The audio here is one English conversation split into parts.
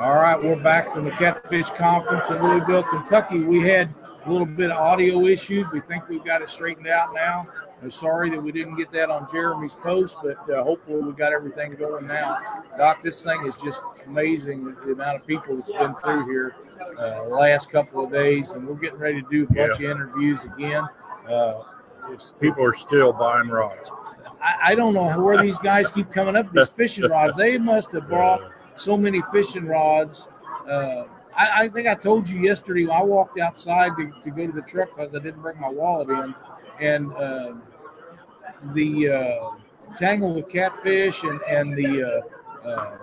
All right, we're back from the Catfish Conference in Louisville, Kentucky. We had a little bit of audio issues. We think we've got it straightened out now. I'm sorry that we didn't get that on Jeremy's post, but uh, hopefully we got everything going now. Doc, this thing is just amazing the, the amount of people that's been through here uh, the last couple of days, and we're getting ready to do a bunch Yeah. of interviews again. Uh, it's, People are still buying rods. I, I don't know where these guys keep coming up these fishing rods. They must have brought so many fishing rods. Uh, I, I think I told you yesterday. I walked outside to, to go to the truck because I didn't bring my wallet in, and uh, the uh, tangle with catfish and and the uh, uh,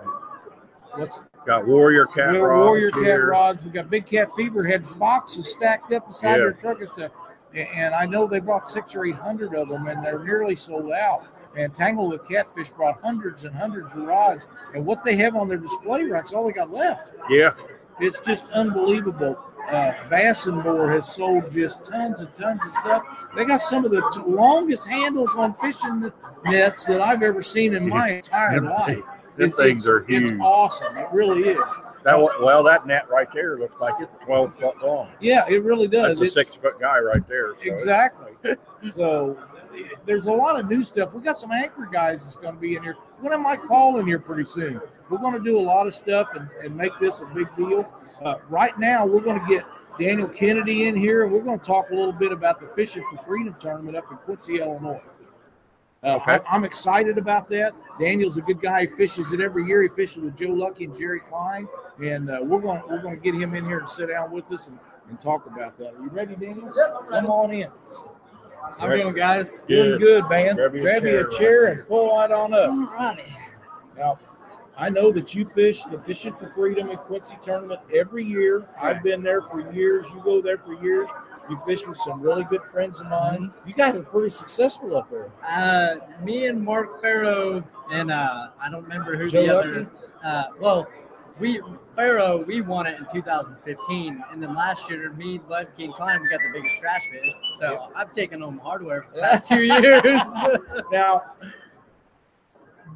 what's Got warrior cat War- rods warrior cat here. rods. We got big cat fever heads boxes stacked up beside Yeah. their truck and stuff. And I know they brought six or eight hundred of them, and they're nearly sold out. And Tangle with Catfish brought hundreds and hundreds of rods, and what they have on their display racks, all they got left. Yeah, It's just unbelievable. Uh, Bass and More has sold just tons and tons of stuff. They got some of the t- longest handles on fishing nets that I've ever seen in my entire life. It's- things are huge. It's awesome. It really is. that well, that net right there looks like it's twelve foot long. Yeah, it really does. That's a It's- six foot guy right there. so Exactly. so there's a lot of new stuff. We got some anchor guys that's going to be in here. We're going to have Mike Paul in here pretty soon. We're going to do a lot of stuff and, and make this a big deal. Uh, right now, we're going to get Daniel Kennedy in here, and we're going to talk a little bit about the Fishing for Freedom tournament up in Quincy, Illinois. Uh, Okay. I- I'm excited about that. Daniel's a good guy. He fishes it every year. He fishes with Joe Lucky and Jerry Klein, and uh, we're going we're going to get him in here and sit down with us and, and talk about that. Are you ready, Daniel? Yep, Come on in. How we doing, guys? Doing good, man. Grab you a Grab you chair a chair there. and pull right on up. Alrighty. Now, I know that you fish the Fishing for Freedom and Quincy tournament every year. I've been there for years. You go there for years. You fish with some really good friends of mine. You guys are pretty successful up there. Uh, me and Mark Farrow and uh, I don't remember who Joe the Lucky? other. Uh, well, we Pharaoh, we won it in 2015, and then last year me, Ledke, King Klein we got the biggest trash fish. So I've taken home hardware for the past two years. Now,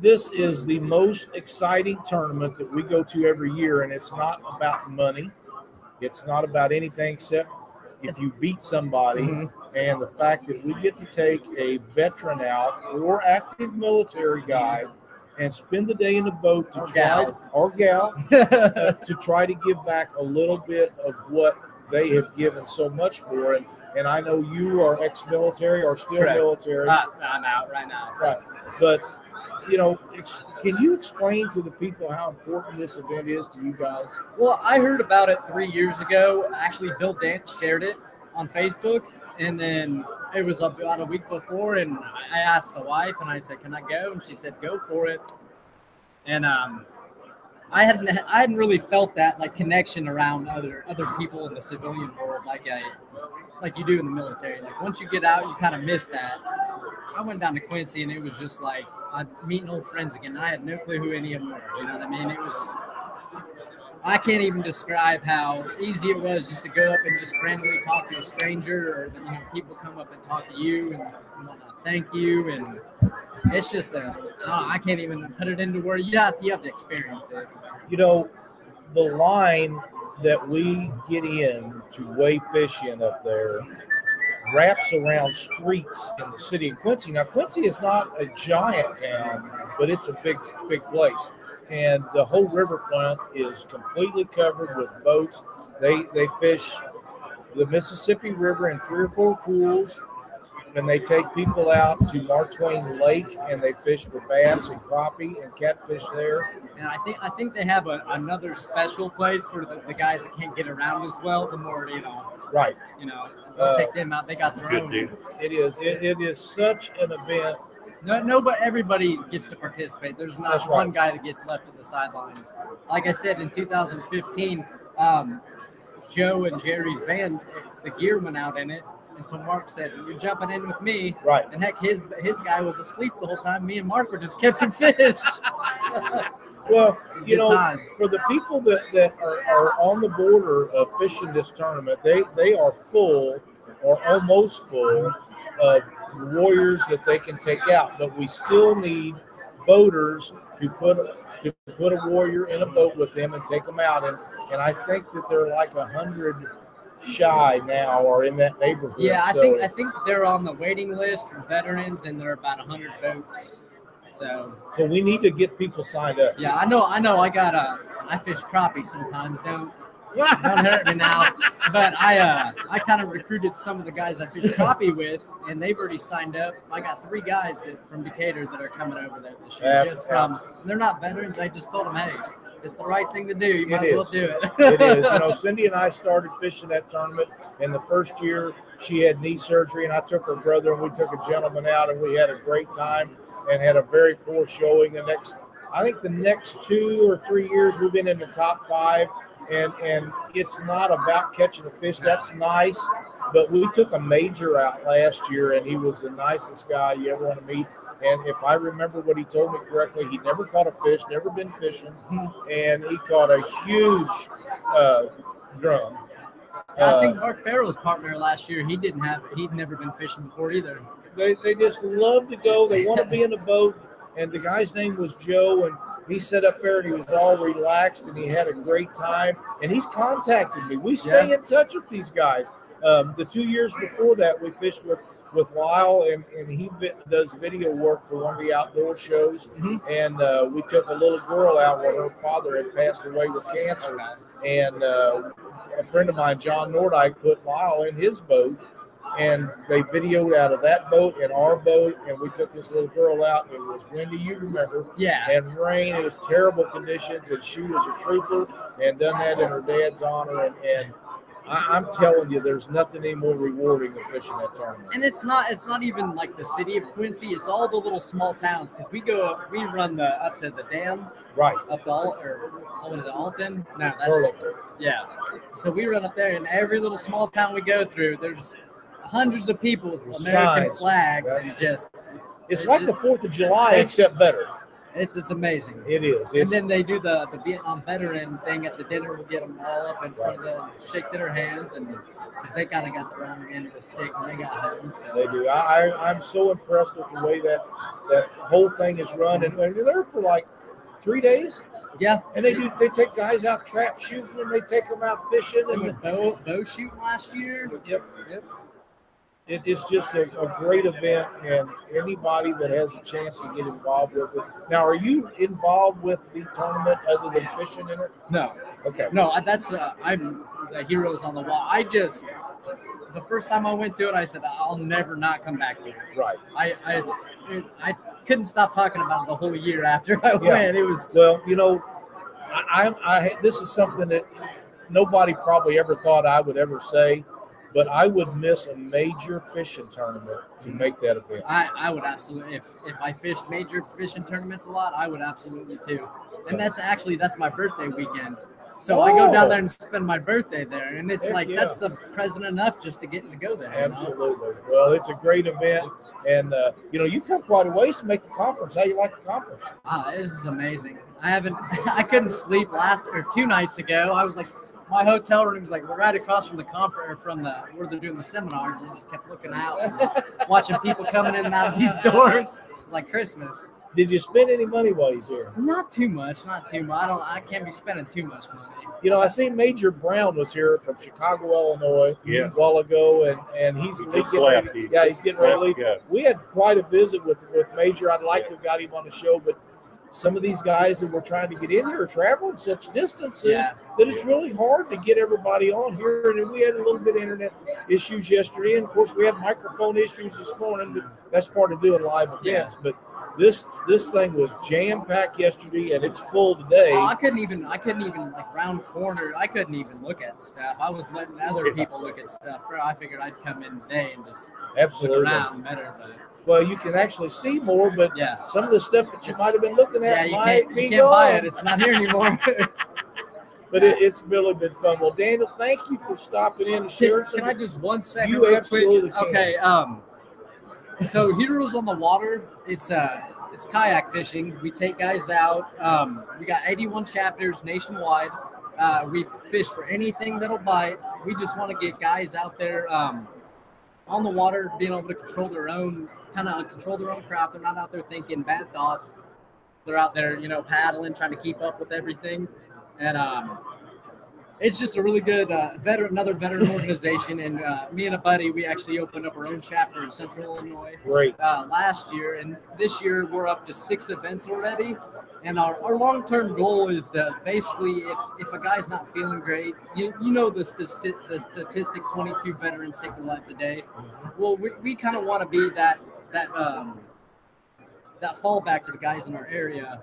this is the most exciting tournament that we go to every year, and it's not about money. It's not about anything except if you beat somebody Mhm. and the fact that we get to take a veteran out or active military guy and spend the day in the boat to Or try gal. or gal uh, to try to give back a little bit of what they have given so much for and and I know you are ex-military or still Correct. military Uh, I'm out right now. So. Right. But you know, can you explain to the people how important this event is to you guys? Well, I heard about it three years ago. Actually, Bill Dance shared it on Facebook, and then it was about a week before, and I asked the wife, and I said, "Can I go?" And she said, "Go for it." And um, I hadn't I hadn't really felt that like connection around other other people in the civilian world like I like you do in the military. Like once you get out, you kind of miss that. I went down to Quincy, and it was just like I'm meeting old friends again. I had no clue who any of them were. You know what I mean? It was I can't even describe how easy it was just to go up and just randomly talk to a stranger, or you know, people come up and talk to you and whatnot, thank you, and it's just a I, don't I can't even put it into words. You have you have to experience it. You know, the line that we get in to weigh fishing up there wraps around streets in the city of Quincy. Now, Quincy is not a giant town, but it's a big, big place. And the whole riverfront is completely covered with boats. They they fish the Mississippi River in three or four pools, and they take people out to Mark Twain Lake and they fish for bass and crappie and catfish there. And I think I think they have a, another special place for the, the guys that can't get around as well. The more you know, Right. you know, they'll Uh, take them out. They got their Good own. deal. It is. It, it is such an event. No, no, but everybody gets to participate. There's not That's right. one guy that gets left at the sidelines. Like I said, in 2015, um, Joe and Jerry's van, the gear went out in it, and so Mark said, "You're jumping in with me." Right. And heck, his his guy was asleep the whole time. Me and Mark were just catching fish. Well, you know, times. for the people that, that are, are on the border of fishing this tournament, they, they are full or almost full of warriors that they can take out. But we still need boaters to put to put a warrior in a boat with them and take them out. And and I think that they're like a hundred shy now or in that neighborhood. Yeah, I So- think I think they're on the waiting list for veterans, and they're about hundred boats. So so. We need to get people signed up. yeah, I know, I know. I got a, I fish crappie sometimes. Don't don't hurt me now. But I uh, I kind of recruited some of the guys I fish crappie with, and they've already signed up. I got three guys that from Decatur that are coming over there this year. That's just from awesome. they're not veterans. I just told them, hey, it's the right thing to do. You It might as well is. do it. it is. You know, Cindy and I started fishing that tournament. In the first year, she had knee surgery, and I took her brother, and we took a gentleman out, and we had a great time, and had a very poor showing. The next, I think, the next two or three years, we've been in the top five, and and it's not about catching a fish. That's nice, but we took a major out last year, and he was the nicest guy you ever want to meet. And if I remember what he told me correctly, he never caught a fish, never been fishing, and he caught a huge uh, drum. I think Uh, Mark Farrell's partner last year, he didn't have, he'd never been fishing before either. they, they just love to go. They want to be in a boat. And the guy's name was Joe, and he sat up there and he was all relaxed and he had a great time. And he's contacted me. We stay in touch with these guys. Um, the two years before that, we fished with with Lyle, and, and he does video work for one of the outdoor shows. Mhm. And uh, we took a little girl out where her father had passed away with cancer. and uh, a friend of mine, John Nordyke, put Lyle in his boat, and they videoed out of that boat and our boat, and we took this little girl out. And it was windy, you remember, Yeah. and rain. It was terrible conditions, and she was a trooper and done that in her dad's honor. And, and I, I'm telling you, there's nothing any more rewarding than fishing that tournament. And it's not it's not even like the city of Quincy. It's all the little small towns because we go we run the up to the dam Right. up to Al, or what is it Alton? No, that's Burlington. yeah. So we run up there, and every little small town we go through, there's hundreds of people with American signs. flags, and just It's like the Fourth of July, except better. it's it's amazing. It is. And then they do the, the Vietnam veteran thing at the dinner. We'll get them all up in front of them, shake their hands, and because they kind of got the wrong end of the stick when they got home. So They do. I, I I'm so impressed with the way that that whole thing is run, and they're there for like three days, yeah, and they do. They take guys out trap shooting, and they take them out fishing, and bow bow shooting last year. yep, yep. It, it's just a, a great event, and anybody that has a chance to get involved with it. Now, are you involved with the tournament other than fishing in it? No, Okay. no, that's uh, I'm the Heroes on the Water. I just the first time I went to it, I said I'll never not come back to it. Right. I I, I couldn't stop talking about it the whole year after I Yeah. went. It was Well, you know, I, I, I this is something that nobody probably ever thought I would ever say, but I would miss a major fishing tournament to make that event. I, I would absolutely if if I fished major fishing tournaments a lot, I would absolutely too. And that's actually that's my birthday weekend. So I go down Oh. there and spend my birthday there, and it's Heck like yeah. that's the present enough just to get to go there. you know? Absolutely. Well, it's a great event, and uh, you know, you come quite a ways to make the conference. How you like the conference? Ah, this is amazing. I haven't I couldn't sleep last or two nights ago. I was like my hotel room was like right across from the conference from the where they're doing the seminars and I just kept looking out and watching people coming in and out of these doors. It's like Christmas. Did you spend any money while he's here? Not too much, not too much. I don't I can't be spending too much money. You know, I see Major Brown was here from Chicago, Illinois, Yeah. a while ago, and and he's He he's just getting ready- He- yeah, he's getting ready to leave. Yeah. we had quite a visit with with Major. I'd like to have got him on the show, but some of these guys that we're trying to get in here are traveling such distances Yeah. that it's really hard to get everybody on here. And we had a little bit of internet issues yesterday, and of course we had microphone issues this morning. But that's part of doing live events. But this this thing was jam packed yesterday, and it's full today. Oh, I couldn't even I couldn't even like round corner. I couldn't even look at stuff. I was letting other Yeah. people look at stuff. I figured I'd come in today and just look Absolutely. around better. But Well, you can actually see more, but yeah. some of the stuff that you might have been looking Yeah, at you might can't be you can't buy gone. it. It's not here anymore. But it, it's really been fun. Well, Daniel, thank you for stopping in and can, sharing. can some- I just one second? You absolutely quick? can. Okay. Um. So Heroes on the Water. It's uh it's kayak fishing. We take guys out. Um. We got 81 chapters nationwide. Uh, we fish for anything that'll bite. We just want to get guys out there um, on the water, being able to control their own kind of control their own craft. They're not out there thinking bad thoughts. they're out there, you know, paddling, trying to keep up with everything, and um, it's just a really good uh, veteran, another veteran organization. And uh, me and a buddy, we actually opened up our own chapter in Central Illinois Great. uh, last year, and this year we're up to six events already. And our, our long term goal is to basically, if, if a guy's not feeling great, you, you know the, stati- the statistic 22 veterans take their lives a day. Well, we, we kind of want to be that that um, that fallback to the guys in our area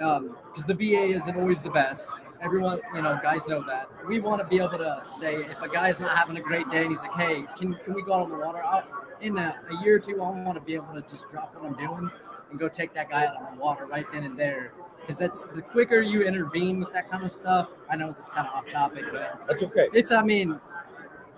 because the VA isn't always the best. Everyone, you know, guys know that. We want to be able to say if a guy's not having a great day and he's like, "Hey, can can we go out on the water?" i in a, a year or two, I want to be able to just drop what I'm doing and go take that guy out on the water right then and there. Because that's the quicker you intervene with that kind of stuff. I know it's kind of off topic, but That's okay. it's I mean,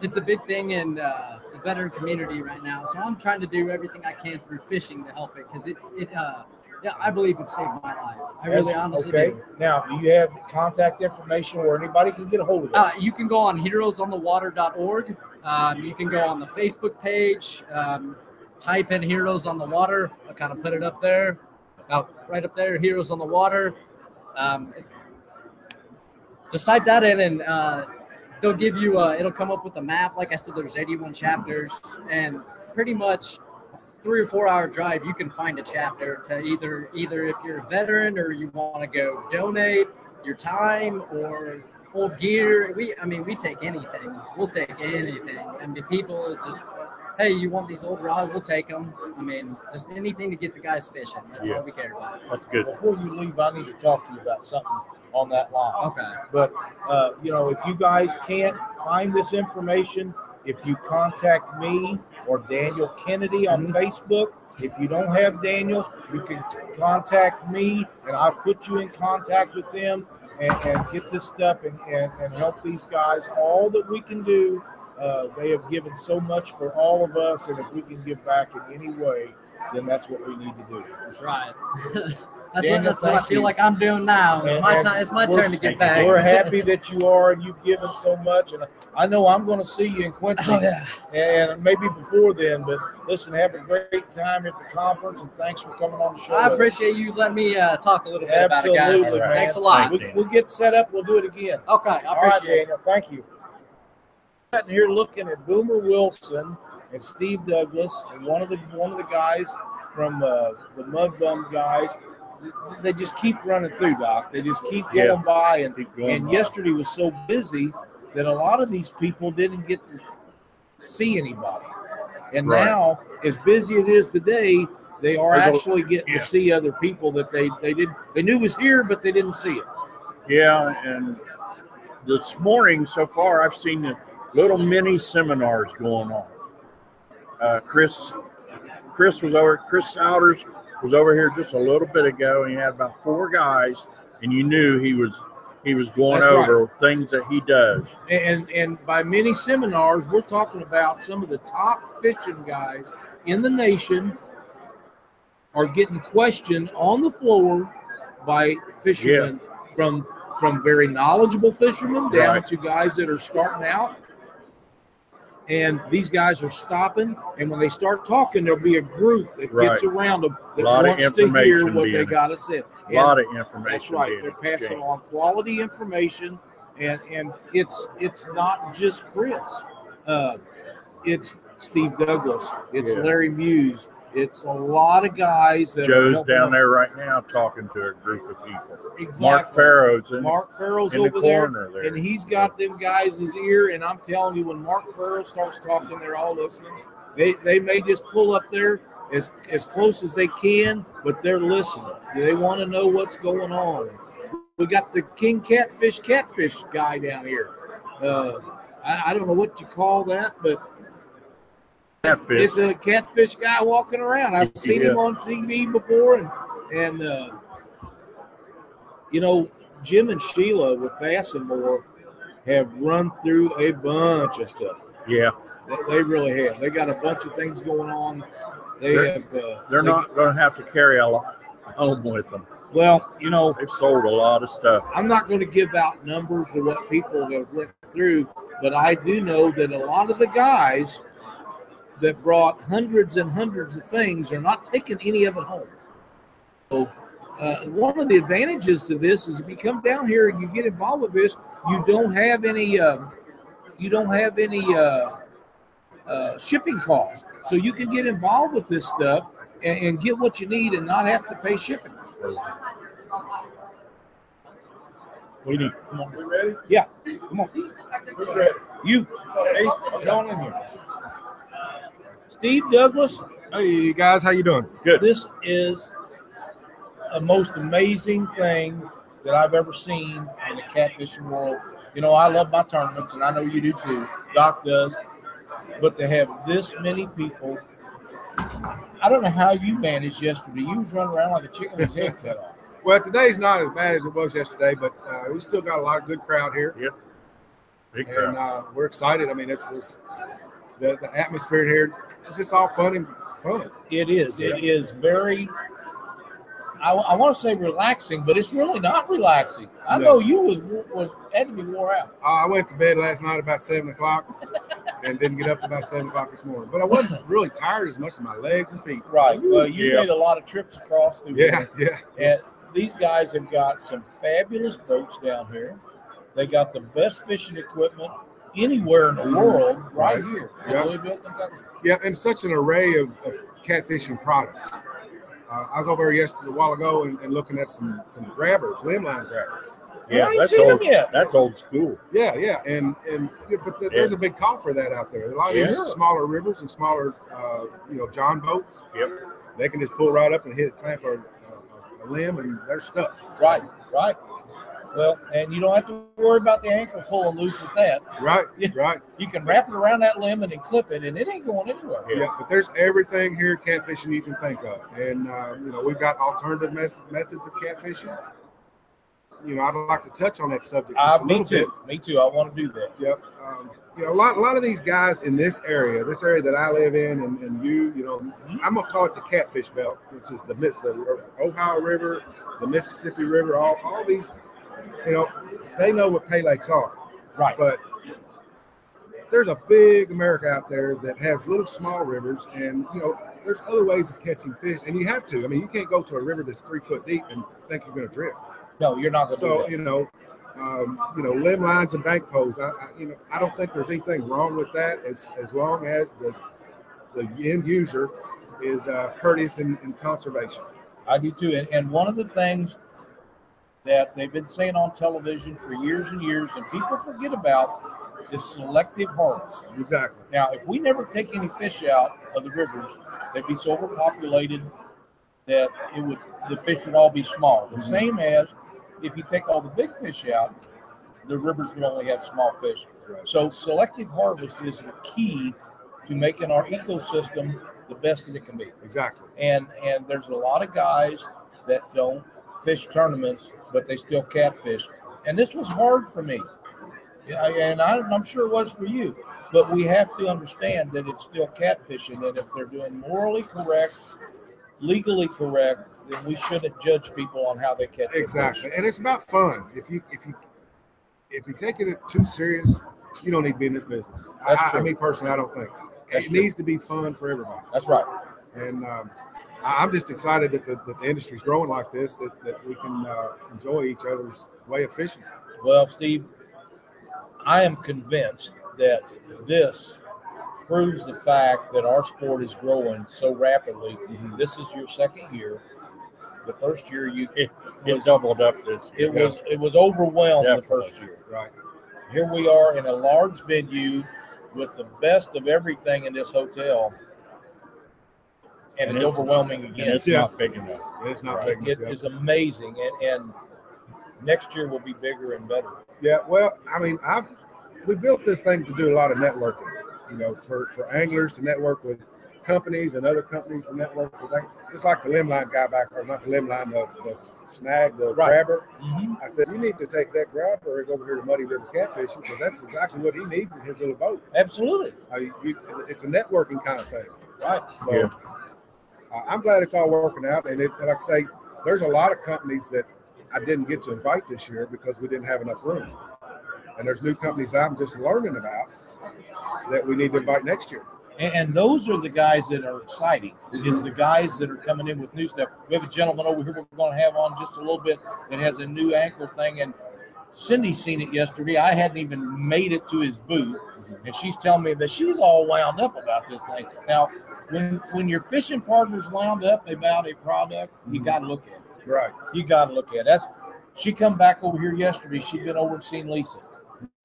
it's a big thing in uh, veteran community right now. So I'm trying to do everything I can through fishing to help it because it it uh yeah I believe it saved my life. I really honestly okay. do. Now, do you have contact information where anybody can get a hold of it? Uh, you can go on heroesonthewater.org. Um, you can go on the Facebook page. Um, type in Heroes on the Water. I'll kind of put it up there, about right up there. Heroes on the Water. Um, it's just type that in, and uh, they'll give you. Uh, it'll come up with a map. Like I said, there's 81 chapters, and pretty much a three or four hour drive, you can find a chapter to either either if you're a veteran or you want to go donate your time or old gear. We, I mean, we take anything. We'll take anything. I mean, people just, hey, you want these old rods? We'll take them. I mean, just anything to get the guys fishing. That's Yeah. all we care about. That's good. Before you leave, I need to talk to you about something on that line. Okay. But uh, you know, if you guys can't find this information, if you contact me or Daniel Kennedy on Facebook, if you don't have Daniel, you can t- contact me, and I'll put you in contact with them and, and get this stuff and, and, and help these guys. All that we can do, uh, they have given so much for all of us, and if we can give back in any way, then that's what we need to do. That's right. that's what, that's what I feel you. like I'm doing now. It's And- my time. It's my turn to get back. We're happy that you are, and you've given so much. And I know I'm going to see you in Quincy, Oh, yeah. and maybe before then. But listen, have a great time at the conference, and thanks for coming on the show. I appreciate you letting me uh, talk a little bit about it, guys. man. Thanks a lot. Thank We, we'll get set up. We'll do it again. Okay, I All right, appreciate it. Daniel. Thank you. Sitting here looking at Boomer Wilson and Steve Douglas, and one of the one of the guys from uh, the Mud Bum guys. They just keep running through, Doc. They just keep going Yeah. by, and going. and yesterday was so busy that a lot of these people didn't get to see anybody. And Right. now, as busy as it is today, they are There's actually getting yeah. to see other people that they they did they knew was here, but they didn't see it. Yeah, and this morning so far, I've seen the little mini seminars going on. Uh, Chris, Chris was over. Chris Souders was over here just a little bit ago, and he had about four guys, and you knew he was he was going That's right. over things that he does. and and by many seminars we're talking about some of the top fishing guys in the nation are getting questioned on the floor by fishermen from from very knowledgeable fishermen down Right. to guys that are starting out and these guys are stopping and when they start talking there'll be a group that gets around them that Lot of wants to hear what they got to say A lot of information. that's right. They're passing on quality information, and and it's it's not just Chris. Uh, it's Steve Douglas. It's Yeah. Larry Muse. It's a lot of guys that Joe's down there right now talking to a group of people. Exactly. Mark Farrow's in, Mark Farrell's in the over there, corner there. and he's got them guys his ear. And I'm telling you, when Mark Farrell starts talking, they're all listening. They they may just pull up there as as close as they can, but they're listening. They want to know what's going on. We got the King Catfish Catfish guy down here. Uh, I, I don't know what you call that, but catfish. it's a catfish guy walking around. I've seen him on TV before, and and uh, you know Jim and Sheila with Bass and More have run through a bunch of stuff. yeah, They, they really have. They got a bunch of things going on. They They're- have. Uh, they're they- not going to have to carry a lot home with them. Well, you know, They've sold a lot of stuff. I'm not going to give out numbers of what people have went through, but I do know that a lot of the guys that brought hundreds and hundreds of things are not taking any of it home. So uh, one of the advantages to this is if you come down here and you get involved with this, you don't have any, um, you don't have any uh, uh, shipping costs. So you can get involved with this stuff and, and get what you need and not have to pay shipping. What do you need. Come on. We ready? Yeah, come on, Who's ready? you, Hey, get on in here. Steve Douglas, hey guys, how you doing? Good. this is the most amazing thing that I've ever seen in the catfishing world. You know, I love my tournaments, and I know you do too. Doc does, but to have this many people, I don't know how you managed yesterday. You was running around like a chicken with his head cut off. Well, today's not as bad as it was yesterday, but uh, we still got a lot of good crowd here, Yep. Big and crowd. uh, we're excited. I mean, it's, it's the the atmosphere here. It's just all fun and fun. It is. It is very. I, I want to say relaxing, but it's really not relaxing. I No. know you was was had to be wore out. Uh, I went to bed last night about seven o'clock, and didn't get up till about seven o'clock this morning. But I wasn't really tired as much as my legs and feet. Right. Well, you Yeah. made a lot of trips across through Yeah, here. yeah. And these guys have got some fabulous boats down here. They got the best fishing equipment anywhere in the world right, Right. here in Yeah. Louisville, Kentucky. Yeah, and such an array of, of catfishing products. Uh, I was over here yesterday a while ago and, and looking at some some grabbers, limb line grabbers. yeah, I ain't that's seen 'em old. yet. That's old school. Yeah, yeah, and and yeah, but th- there's a big call for that out there. A lot of these smaller rivers and smaller, uh, you know, John boats. Yep. They can just pull right up and hit a clamp or uh, a limb, and they're stuck. Right. Right. Well, and you don't have to worry about the ankle pulling loose with that. Right, right. You can wrap it around that limb and then clip it, and it ain't going anywhere. Yeah. but there's everything here catfishing you can think of, and uh, you know we've got alternative mes- methods of catfishing. You know, I'd like to touch on that subject Uh, me little bit. too. Me too. I want to do that. Yep. Um, you know, a lot, a lot of these guys in this area, this area that I live in, and, and you, you know, I'm gonna call it the catfish belt, which is the Miss, the Ohio River, the Mississippi River, all, all these, you know, they know what pay lakes are, Right. but there's a big America out there that has little small rivers, and you know, there's other ways of catching fish, and you have to. I mean, you can't go to a river that's three foot deep and think you're gonna drift. No, you're not going to So you know, um, you know, limb lines and bank poles. I, I, you know, I don't think there's anything wrong with that, as as long as the the end user is uh, courteous in, in conservation. I do too. And, and one of the things that they've been saying on television for years and years, and people forget about, is selective harvest. Exactly. Now, if we never take any fish out of the rivers, they'd be so overpopulated that it would the fish would all be small. The Mhm. same as if you take all the big fish out, the rivers would only have small fish. Right. So selective harvest is the key to making our ecosystem the best that it can be Exactly. and and there's a lot of guys that don't fish tournaments but they still catfish and this was hard for me and I, i'm sure it was for you but we have to understand that it's still catfishing and if they're doing morally correct legally correct then we shouldn't judge people on how they catch Exactly. And it's about fun. If you if you if you take it too serious, you don't need to be in this business. That's I, I, true. mean, personally, I don't think That's it true. needs to be fun for everybody. that's right And um, I- I'm just excited that the, that the industry's growing like this, that, that we can uh, enjoy each other's way of fishing. Well, Steve, I am convinced that this proves the fact that our sport is growing so rapidly. This is your second year. The first year you It, it was doubled up this. it year. was it was overwhelmed the first year. Right. Here we are in a large venue with the best of everything in this hotel. And, And it's, it's- overwhelming And again. it's Yeah. not big enough. It's not Right. big. It enough. is amazing, and, and next year will be bigger and better. Yeah, well, I mean, I we built this thing to do a lot of networking. You know, for, for anglers to network with companies and other companies to network with. Like, just like the limb line guy back, there, not the limb line, the, the snag, the Right. grabber. Mm-hmm. I said, you need to take that grabber and go over here to Muddy River Catfishing because that's exactly what he needs in his little boat. Absolutely. Uh, you, you, it's a networking kind of thing. Right. So Yeah. Uh, I'm glad it's all working out. And it, like I say, there's a lot of companies that I didn't get to invite this year because we didn't have enough room. And there's new companies that I'm just learning about that we need to invite next year. And, and those are the guys that are exciting. Is the guys that are coming in with new stuff. We have a gentleman over here we're going to have on just a little bit that has a new anchor thing, and Cindy seen it yesterday. I hadn't even made it to his booth, and she's telling me that she's all wound up about this thing. Now, when when your fishing partner's wound up about a product, you mm-hmm. got to look at it. Right. You got to look at it. That's she come back over here yesterday. She'd been over and seen Lisa.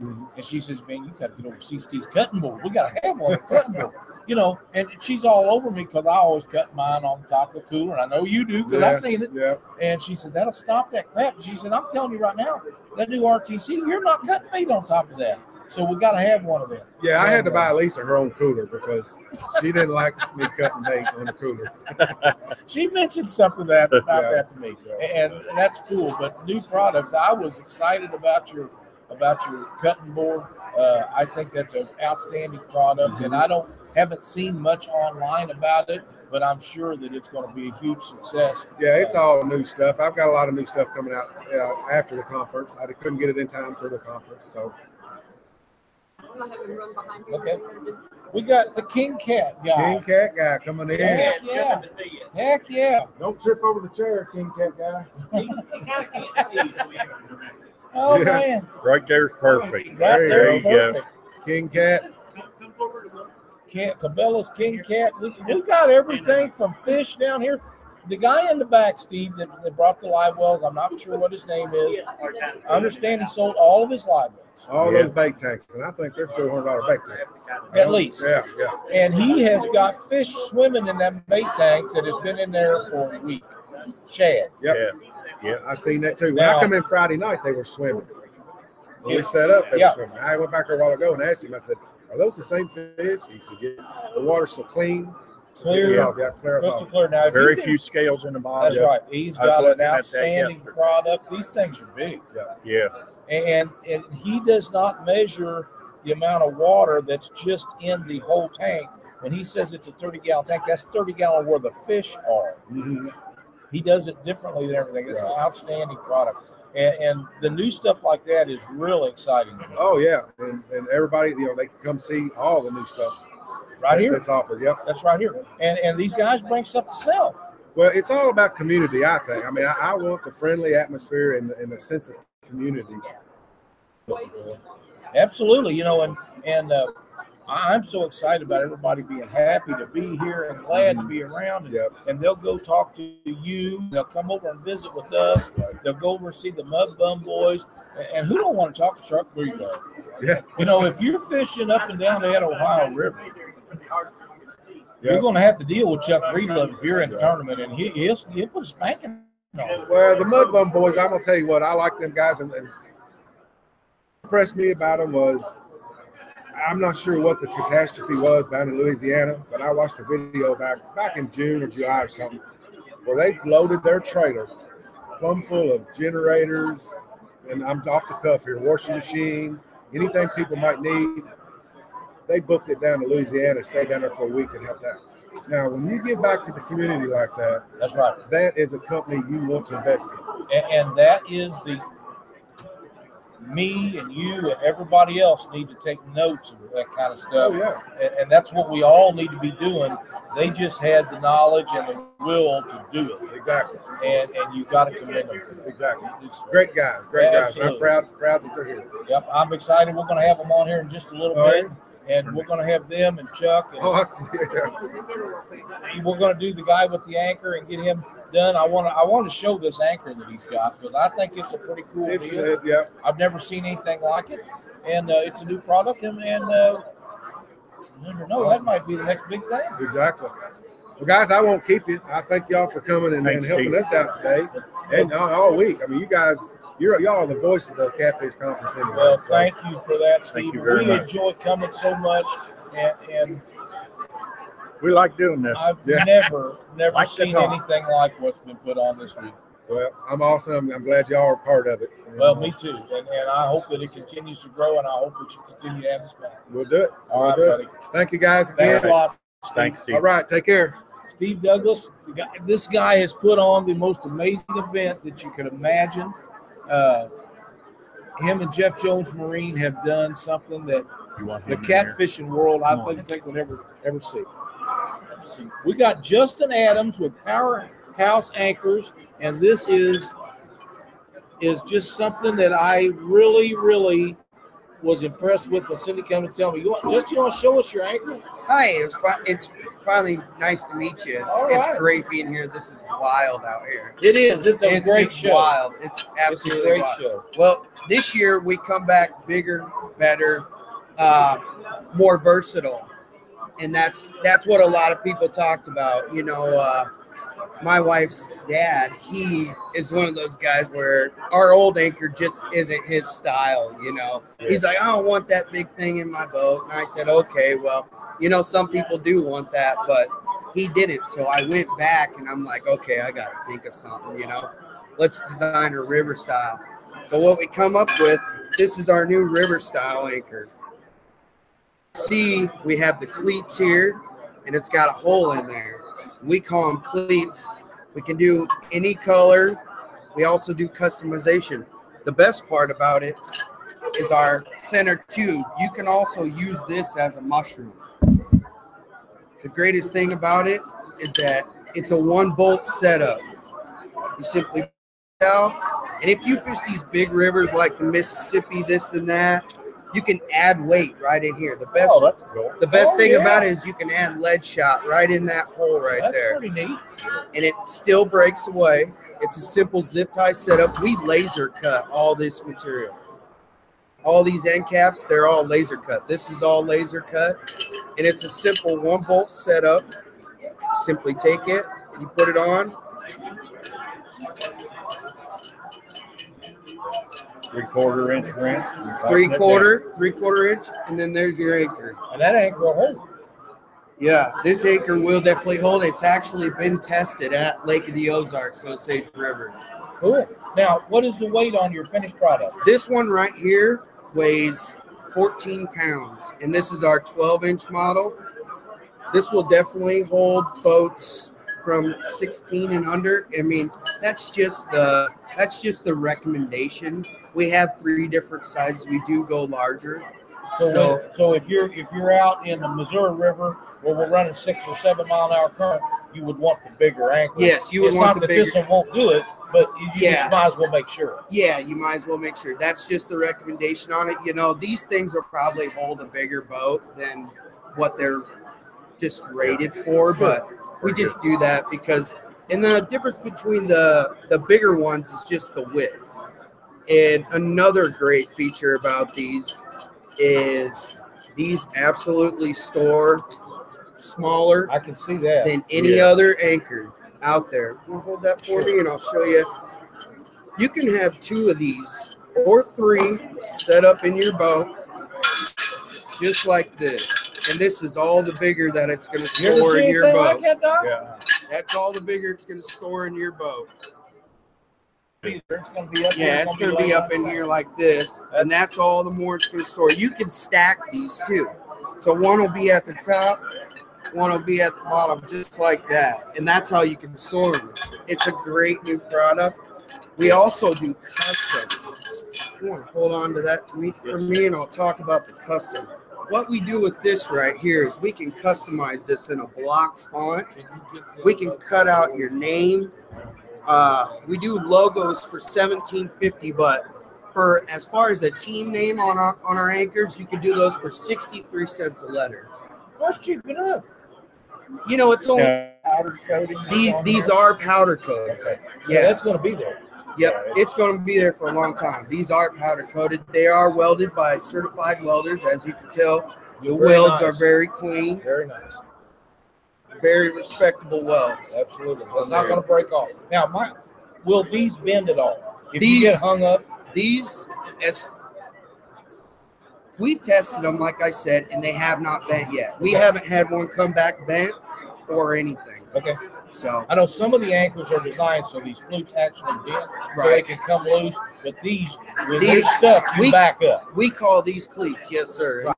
Mm-hmm. And she says, Man, you got to get over and see Steve's cutting board. We got to have one cutting board. You know, and she's all over me because I always cut mine on top of the cooler. And I know you do because Yeah. I've seen it. Yeah. And she said, That'll stop that crap. She said, I'm telling you right now, that new RTC, you're not cutting bait on top of that. So we got to have one of them. Yeah, I had to buy Lisa her own cooler because she didn't like me cutting bait on the cooler. She mentioned something that about Yeah. that to me, and, and that's cool. But new products, I was excited about your about your cutting board. Uh, I think that's an outstanding product, and I don't haven't seen much online about it, but I'm sure that it's going to be a huge success. Yeah, it's all new stuff. I've got a lot of new stuff coming out uh, after the conference. I couldn't get it in time for the conference, so I'm gonna have behind you. Okay. We got the King Cat guy. King Cat guy coming in. Heck yeah! Heck yeah! Don't trip over the chair, King Cat guy. Oh Yeah. man, Right there's perfect. right There there, you go. perfect. King Cat. Cat, Cabela's King Cat. We, we got everything from fish down here. The guy in the back, Steve, that, that brought the live wells, I'm not sure what his name is. I understand he sold all of his live wells, All Yeah. those bait tanks, and I think they're four hundred dollar bait tanks. at uh, least. Yeah, yeah. And he has got fish swimming in them bait tanks that has been in there for a week. Shad. Yep. Yeah. I seen that too. When Now- I come in Friday night, they were swimming. When we set up, they Yeah. were swimming. I went back there a while ago and asked him. I said, "Are those the same fish?" He said, "Yeah." The water's so clean. Clear, Yeah, yeah, clear us crystal off. clear. Now, if you Very can- few scales in the bottom. That's right. He's I was got looking an at that outstanding yesterday. product. These things are big. Yeah. And and he does not measure the amount of water that's just in the whole tank. When he says it's a 30 gallon tank, that's 30 gallon where the fish are. Mhm. He does it differently than everything. It's an outstanding product, and, and the new stuff like that is really exciting. to me. Oh yeah, and, and everybody, you know, they can come see all the new stuff Right here, that's offered. Yep. that's right here, and and these guys bring stuff to sell. Well, it's all about community. I think. I mean, I, I want the friendly atmosphere and, the- and the sense of community. Absolutely, you know, and and uh, I'm so excited about everybody being happy to be here and glad to be around. And, Yep. and they'll go talk to you. They'll come over and visit with us. They'll go over and see the Mud Bum Boys. And- who don't want to talk to Shark Breedlove? Yeah. You know, if you're fishing up and down that Ohio River, Yeah. you're going to have to deal with Chuck Breedlove if you're in the tournament, and he, he'll, he'll put a spanking you. Well, the Mud Bum Boys, I'm gonna tell you what, I like them guys, and, and impressed me about them was I'm not sure what the catastrophe was down in Louisiana, but I watched a video back back in June or July or something where they loaded their trailer plumb full of generators, and I'm off the cuff here, washing machines, anything people might need. They booked it down to Louisiana, stayed down there for a week and helped out. Now, when you give back to the community like that, That's right. that is a company you want to invest in. and, and that is the me and you and everybody else need to take notes of that kind of stuff Oh yeah, and, and that's what we all need to be doing they just had the knowledge and the will to do it exactly, and and you got to commend them for that exactly. It's- Great guys, great guys. I'm proud, proud that they're here. yep i'm excited we're going to have them on here in just a little All bit and we're going to have them and chuck and Oh, I see. Yeah. real we're going to do the guy with the anchor and get him done i want to i want to show this anchor that he's got because i think it's a pretty cool It's deal uh, yeah. I've never seen anything like it, and uh, it's a new product, and, and uh, you never know that might be the next big thing. Exactly. Well, guys, I won't keep you. I thank y'all for coming and, and helping Steve. us out today and all, all week. I mean, you guys, you're y'all are the voice of the Catfish Conference anyway. Well, so- thank you for that, Steve. you very we much. enjoy coming so much, and, and We like doing this. I've Yeah. never, never Like seen anything like what's been put on this week. Well, I'm awesome. I'm glad y'all are part of it. And, Well, me too, and, and I hope that it continues to grow, and I hope that you continue to have us back. We'll do it. All We'll right, do it. buddy. Thank you guys Thanks a lot. Steve. Thanks, Steve. All right, take care. Steve Douglas, the guy, this guy has put on the most amazing event that you could imagine. Uh, him and Jeff Jones Marine have done something that the him in here? catfishing world I think think we'll never ever see. see. We got Justin Adams with Powerhouse Anchors, and this is is just something that I really, really was impressed with when Cindy came to tell me. You want just you want to show us your anchor? Hi, it fi- it's finally nice to meet you. It's, All it's great being here. This is wild out here. It is. It's a It- great it's show. Wild. It's It's absolutely a great wild. show. Well, this year we come back bigger, better, uh, more versatile, and that's that's what a lot of people talked about. You know, uh, my wife's dad, he is one of those guys where our old anchor just isn't his style. You know, he's like, I don't want that big thing in my boat, and I said, okay, well, you know, some people do want that, but he didn't. So I went back and I'm like, okay, I got to think of something. You know, let's design a river style. So what we come up with, this is our new river style anchor. See, we have the cleats here, and it's got a hole in there. We call them cleats. We can do any color. We also do customization. The best part about it is our center tube. You can also use this as a mushroom. The greatest thing about it is that it's a one bolt setup. You simply out. And if you fish these big rivers like the Mississippi, this and that, you can add weight right in here. The best Oh, that's cool. the best Oh, thing yeah. about it is you can add lead shot right in that hole right That's there. pretty neat. And it still breaks away. It's a simple zip tie setup. We laser cut all this material. All these end caps, they're all laser cut. This is all laser cut. And it's a simple one bolt setup. Simply take it and you put it on. Three quarter inch wrench. Three quarter, three quarter inch, and then there's your anchor. And that anchor will hold. Yeah, this anchor will definitely hold. It's actually been tested at Lake of the Ozarks, so Osage River. Cool. Now, what is the weight on your finished product? This one right here weighs 14 pounds, and this is our 12 inch model. This will definitely hold boats from 16 and under. I mean, that's just the that's just the recommendation. We have three different sizes. We do go larger. So, So- when- so if you're if you're out in the Missouri River where we're running six or seven mile an hour current, you would want the bigger anchor. Yes, you would it's want not the that bigger. this one won't do it, but you, you Yeah. just might as well make sure. Yeah, you might as well make sure. That's just the recommendation on it. You know, these things will probably hold a bigger boat than what they're just rated for, but we just do that because and the difference between the the bigger ones is just the width. And another great feature about these is these absolutely store smaller I can see that. than any Yeah. other anchor out there. You hold that for me and I'll show you. You can have two of these or three set up in your boat just like this. And this is all the bigger that it's going to store in your anything boat. like that, Yeah. That's all the bigger it's going to store in your boat. It's going to be up. Yeah, there, it's going to be laid up in here like this, and that's all the more it's going to store. You can stack these too. So one will be at the top, one to be at the bottom, just like that, and that's how you can store them. It's, it's a great new product. We also do custom. You want to hold on to that to me for me, and I'll talk about the custom. What we do with this right here is we can customize this in a block font. We can cut out your name, uh, we do logos for 1750 but for as far as a team name on our on our anchors you can do those for 63 cents a letter That's cheap enough. You know it's only Yeah. Powder coating. these, these are powder coated Okay. So Yeah. that's going to be there. yep it's going to be there for a long time these are powder coated they are welded by certified welders as you can tell the Very welds are very clean Very nice. very respectable welds Absolutely. It's not going to break off. Now, my, will these bend at all? If you These- get hung up, these as we've tested them like i said and they have not bent yet we Okay. haven't had one come back bent or anything okay. so I know some of the anchors are designed so these flutes actually bend, so they can come loose. But these, when These- they're stuck, you we- back up. we call these cleats yes sir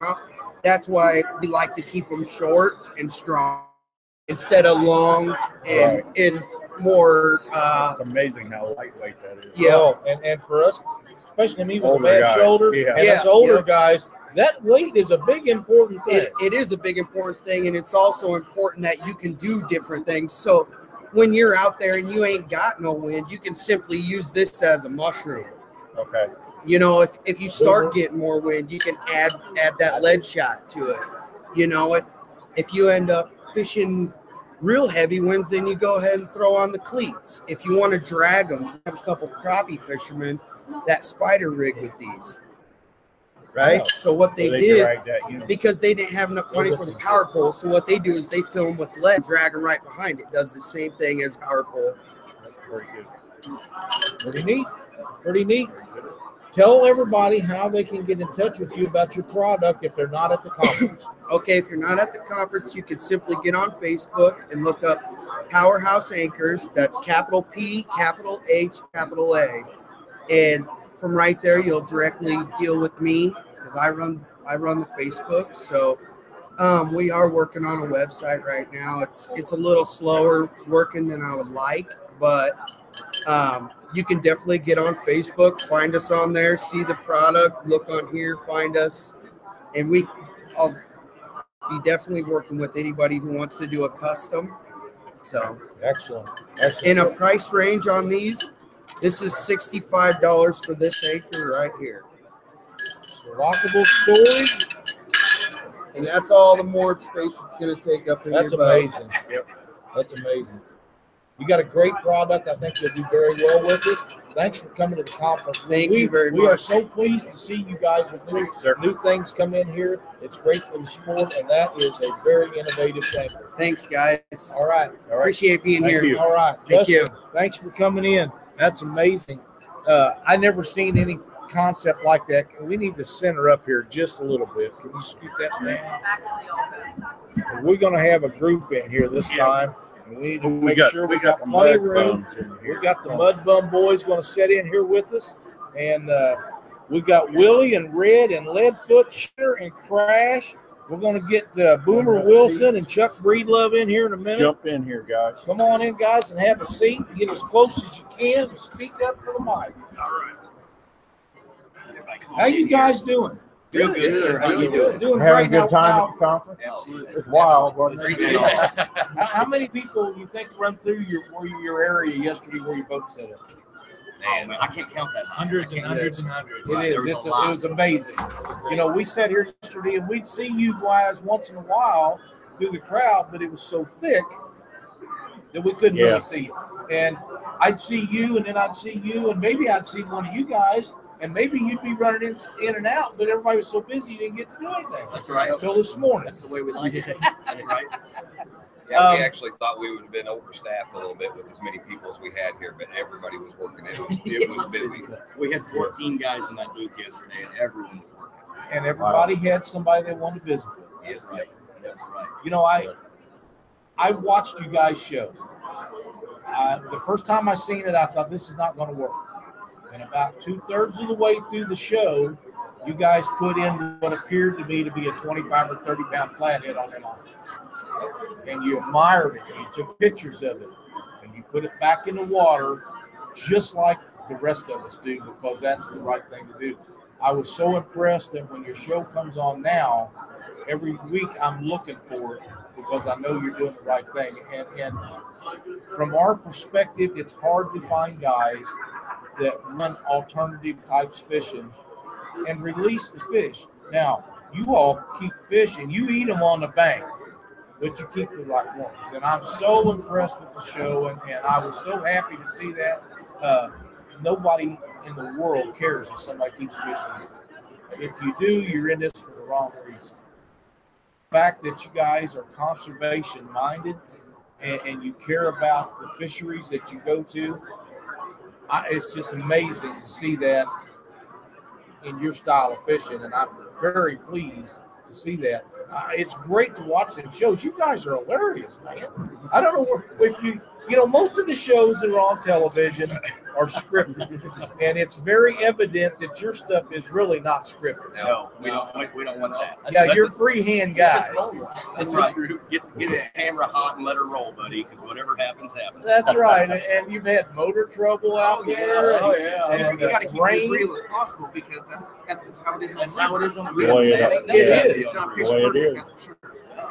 Right. that's why we like to keep them short and strong instead of long and and more uh It's amazing how lightweight that is. yeah Oh, and and for us especially me with Older a bad guys, shoulder, yeah. and us older yeah. guys. That weight is a big important thing. it, it is a big important thing and it's also important that you can do different things so when you're out there and you ain't got no wind you can simply use this as a mushroom Okay. you know if, if you start Mhm. getting more wind you can add add that lead shot to it you know if if you end up fishing real heavy winds then you go ahead and throw on the cleats if you want to drag them have a couple crappie fishermen that spider rig with these right Wow. so what they So did drag that unit. because they didn't have enough money for the power pole. So what they do is they fill them with lead, drag them right behind it. Does the same thing as power pole. Very good. Pretty neat. Pretty neat. Tell everybody how they can get in touch with you about your product if they're not at the conference. Okay, if you're not at the conference, you can simply get on Facebook and look up Powerhouse Anchors. That's capital P, capital H, capital A, and from right there you'll directly deal with me because I run I run the Facebook. So um, we are working on a website right now. It's it's a little slower working than I would like, but um, you can definitely get on Facebook, find us on there, see the product, look on here, find us, and we. I'll be definitely working with anybody who wants to do a custom. So, Excellent. Excellent. in a price range on these, this is sixty-five dollars for this anchor right here, It's lockable storage. and that's all the more space it's going to take up in That's your boat. amazing. Yep. That's amazing. You got a great product. I think you'll do very well with it. Thanks for coming to the conference. Thank we, you very much. We are so pleased to see you guys with new, new things come in here. It's great for the sport, and that is a very innovative thing. Thanks, guys. All right. All right. Appreciate being Thank here. you. All right. Thank Justin, you. Thanks for coming in. That's amazing. Uh, I never seen any concept like that. We need to center up here just a little bit. Can you scoot that down? Back in the office. We're going to have a group in here this time. And we need to We make got sure we we got got the plenty mud of room. We got the Mud Bum boys going to sit in here with us, and uh, we got Willie and Red and Leadfoot Shitter and Crash. We're going to get uh, Boomer Wilson and Chuck Breedlove in here in a minute. Jump in here, guys. Come on in, guys, and have a seat. Get as close as you can. Speak up for the mic. All right. How you guys doing? Real good, sir. How you doing? Doing Having a good time Now- at the conference. Absolutely. It's wild, wasn't it? How, how many people you think run through your your area yesterday where you both set up? Oh, man, I can't count that. Hundreds and hundreds and hundreds. It Right, is. It's a a, it was amazing. You know, we sat here yesterday and we'd see you guys once in a while through the crowd, but it was so thick that we couldn't Yeah. really see you. And I'd see you, and then I'd see you, and maybe I'd see one of you guys, and maybe you'd be running in, in and out, but everybody was so busy you didn't get to do anything That's right. until this morning. That's the way we like it. That's right. Yeah, we Um, actually thought we would have been overstaffed a little bit with as many people as we had here, but everybody was working. It was, it was busy. We had 14 guys in that booth yesterday, and everyone was working. And everybody had somebody they wanted to visit. with. That's right. That's right. You know, I I watched you guys show. Uh, the first time I seen it, I thought this is not going to work. And about two thirds of the way through the show, you guys put in what appeared to me to be a 25 or 30 pound flathead on that line. And you admired it. You took pictures of it. And you put it back in the water just like the rest of us do because that's the right thing to do. I was so impressed that when your show comes on now, every week I'm looking for it because I know you're doing the right thing. And, and from our perspective, it's hard to find guys that run alternative types fishing and release the fish. Now, you all keep fishing, you eat them on the bank, but you keep the right ones. And I'm so impressed with the show, and, and I was so happy to see that. Uh, nobody in the world cares if somebody keeps fishing. If you do, you're in this for the wrong reason. The fact that you guys are conservation minded and, and you care about the fisheries that you go to, I, it's just amazing to see that in your style of fishing, and I'm very pleased to see that. Uh, it's great to watch them shows. You guys are hilarious, man. I don't know if you You know, most of the shows that are on television are scripted, and it's very evident that your stuff is really not scripted. No, we don't. We, we don't want that. Yeah, you're freehand guys. That's right. Get get the camera hot and let her roll, buddy. Because whatever happens, happens. That's right, and you've had motor trouble out Oh, yeah. there. Oh, and- yeah. and You gotta uh, keep it as real as possible because that's that's how it is. That's how it is on the The real. it man. is. Ain't nothing It easy is. on The real. way it is. That's for sure.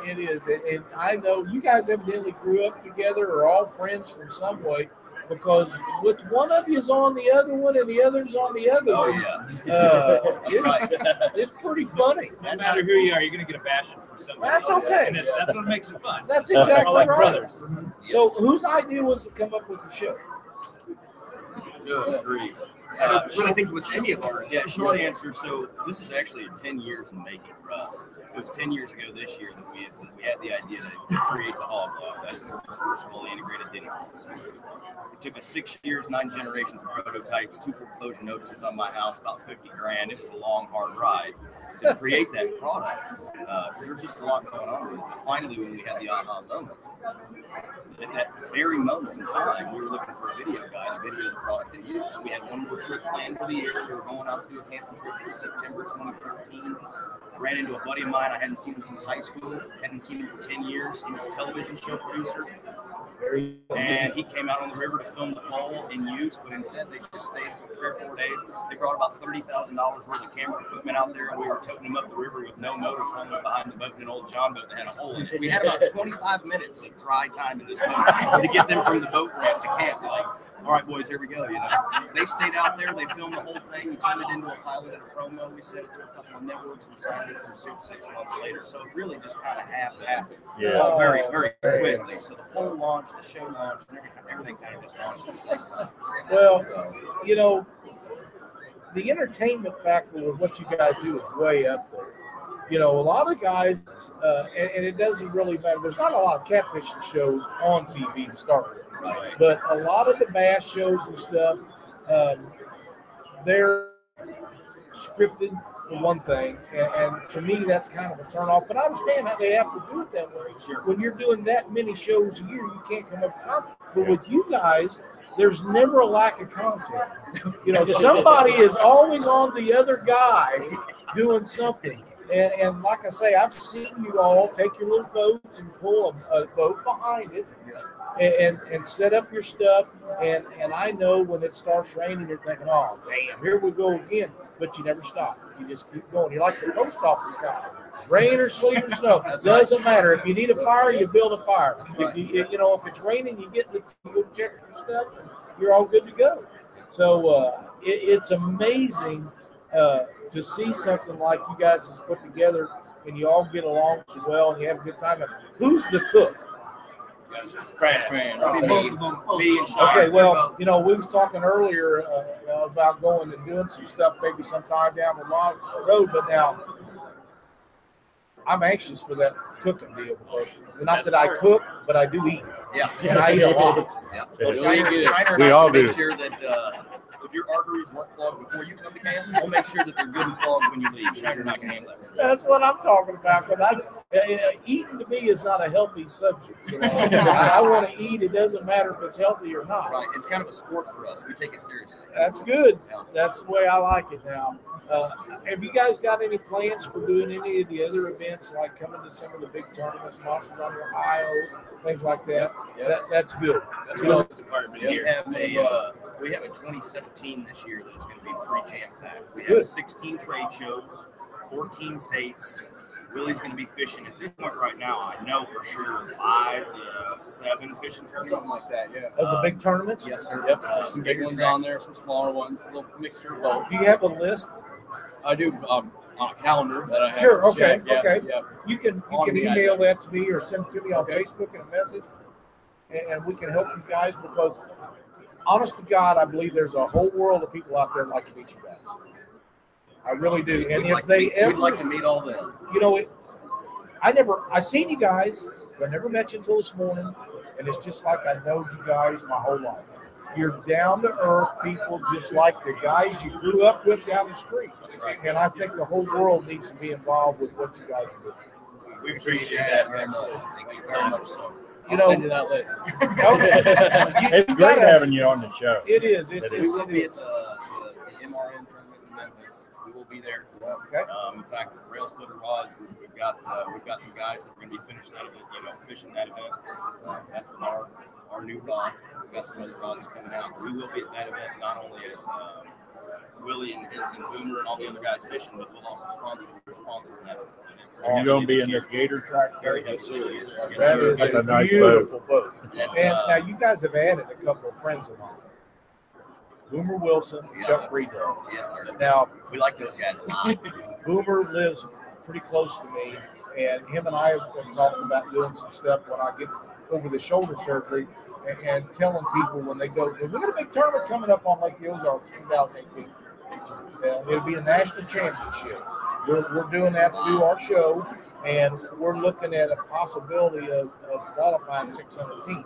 It is, and, and I know you guys evidently grew up together, or all friends from some way, because with one of you's on the other one and the other's on the other Oh one. yeah. Uh, it's, it's pretty funny. No matter who you are, you're gonna get a bashing from somebody. That's okay. And that's, that's what makes it fun. That's We're all exactly like right. brothers. So, whose idea was to come up with the show? Good grief. I don't Uh, really think it was any of ours. Yeah, short answer. So this is actually 10 years in making for us. It was 10 years ago this year that we had, we had the idea to create the hog log. That's the world's first fully integrated dinner system. It took us six years, nine generations of prototypes, two foreclosure notices on my house, about 50 grand. It was a long, hard ride to create that product uh, because there's just a lot going on. But finally, when we had the aha moment, at that very moment in time, we were looking for a video guy to video the product in use. So We had one more trip planned for the year. We were going out to do a camping trip in September 2013. Ran into a buddy of mine. I hadn't seen him since high school. Hadn't seen him for 10 years. He was a television show producer. And he came out on the river to film the pole in use, but instead they just stayed for three or four days. They brought about thirty thousand dollars worth of camera equipment out there, and we were toting him up the river with no motor pulling behind the boat in an old John boat that had a hole in it. We had about twenty-five minutes of dry time in this boat to get them from the boat ramp to camp. Like, all right, boys, here we go. You know, they stayed out there. They filmed the whole thing. We turned it into a pilot and a promo. We sent it to a couple of networks and signed it for six, six months later. So it really just kind of happened Yeah. all very, very quickly. So the pole launched, the show launched, and everything, everything kind of just launched at the same time. Well, you know, the entertainment factor with what you guys do is way up there. You know, a lot of guys, uh, and, and it doesn't really matter. There's not a lot of catfishing shows on TV to start with, Right. but a lot of the bass shows and stuff, um, they're scripted for one thing, and, and to me, that's kind of a turnoff. But I understand how they have to do it that way. Sure. When you're doing that many shows a year, you can't come up with content. But with you guys, there's never a lack of content. You know, somebody is always on the other guy doing something. And, and like I say, I've seen you all take your little boats and pull a, a boat behind it and, and, and set up your stuff. And, and I know when it starts raining, you're thinking, oh, damn, here we go again. But you never stop. You just keep going. You're like the post office guy. Rain or sleet or snow, doesn't matter. If you need a fire, you build a fire. That's If right. you, you know, if it's raining, you get the, you check your stuff, and you're all good to go. So uh, it, it's amazing uh, to see something like you guys has put together, and you all get along so well, and you have a good time. And who's the cook? Crash man. Me, Both of them. both me of and them. Sean. Okay, well, you know, we was talking earlier uh, about going and doing some stuff maybe sometime down the long road, but now I'm anxious for that cooking deal because it's not that I cook, but I do eat, Yeah. and I eat a lot. Yeah. Really Shiner, good. Shiner and We I all will make do. sure that uh, if your arteries weren't clogged before you come to camp, we'll make sure that they're good and clogged when you leave. And I can handle that. That's what I'm talking about. Because I, eating to me is not a healthy subject. You know? I, I want to eat. It doesn't matter if it's healthy or not. Right. It's kind of a sport for us. We take it seriously. That's good. Yeah. That's the way I like it now. Uh, have you guys got any plans for doing any of the other events, like coming to some of the big tournaments, Monsters on Ohio, things like that? That that's good. That's You know, what department We here. have a uh, we have a 2017 this year that is going to be pretty jam packed. We have Good. 16 trade shows, 14 states. Willie's going to be fishing at this point right now. I know for sure five to seven fishing tournaments. Something like that, yeah. of the big tournaments. Yes, sir. Yep. Uh, some big ones tracks. on there, some smaller ones, a little mixture of both. Do you have a list? I do um, on a calendar that I have. Sure, okay. Yeah, okay. Yeah. You can you On can the email that to me or send it to me on Okay. Facebook in a message, and, and we can help you guys because, honest to God, I believe there's a whole world of people out there like to meet you guys. I really do. And We'd if like they meet, ever, we'd like to meet all them. you know, it, I never, I seen you guys, but I never met you until this morning, and it's just like I know you guys my whole life. You're down to earth people, just like the guys you grew up with down the street. And I think the whole world needs to be involved with what you guys are doing. We appreciate that very much. Thank you very much. So, you I'll send you that list. you, It's great gotta- having you on the show. It is. It, It it, We will be at the, the, the MRN tournament in Memphis. We will be there. Okay. Um, in fact, rail splitter rods. We've, we've got uh, we've got some guys that are going to be finishing that event. You know, fishing that event. Uh, that's with our our new rod. We've got some other rods coming out. We will be at that event not only as uh, Willie and his and Boomer and all the other guys fishing, but we'll also sponsor we're sponsoring that. event Are you gonna be in this this gator track? Very heavily this. Yes, That sir. is That's a, a nice beautiful boat. And, And uh, now you guys have added a couple of friends of mine. Boomer Wilson, Chuck Breedlove. yes, sir. Now, We like those guys a lot. Boomer lives pretty close to me, and him and I have been talking about doing some stuff when I get over the shoulder surgery and, and telling people when they go, we got a big tournament coming up on Lake the Ozarks 2018. Uh, it'll be a national championship. We're, we're doing that to do our show, and we're looking at a possibility of, of qualifying 600 teams.